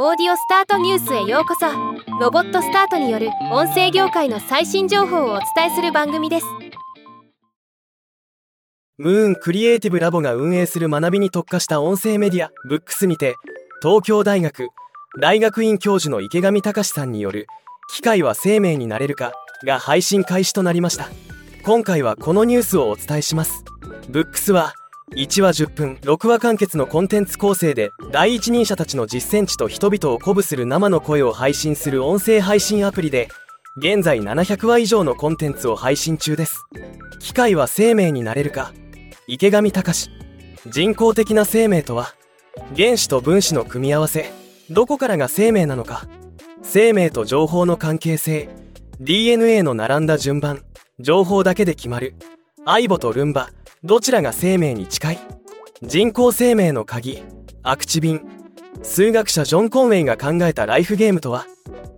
オーディオスタートニュースへようこそ。ロボットスタートによる音声業界の最新情報をお伝えする番組です。ムーンクリエイティブラボが運営する学びに特化した音声メディアブックスにて東京大学大学院教授の池上隆さんによる「機械は生命になれるか?」が配信開始となりました。今回はこのニュースをお伝えします。ブックスは1話10分6話完結のコンテンツ構成で第一人者たちの実践地と人々を鼓舞する生の声を配信する音声配信アプリで現在700話以上のコンテンツを配信中です。機械は生命になれるか。池上隆。人工的な生命とは原子と分子の組み合わせ。どこからが生命なのか。生命と情報の関係性。DNA の並んだ順番。情報だけで決まる。アイボとルンバどちらが生命に近い？人工生命の鍵アクチビン数学者ジョン・コンウェイが考えたライフゲームとは？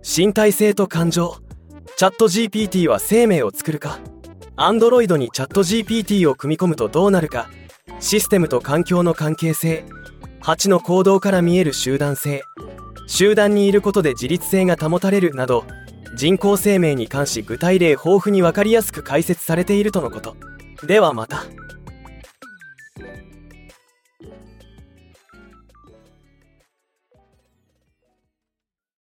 身体性と感情。チャット GPT は生命を作るか？アンドロイドにチャット GPT を組み込むとどうなるか？システムと環境の関係性。蜂の行動から見える集団性。集団にいることで自立性が保たれるなど人工生命に関し具体例豊富に分かりやすく解説されているとのこと。ではまた。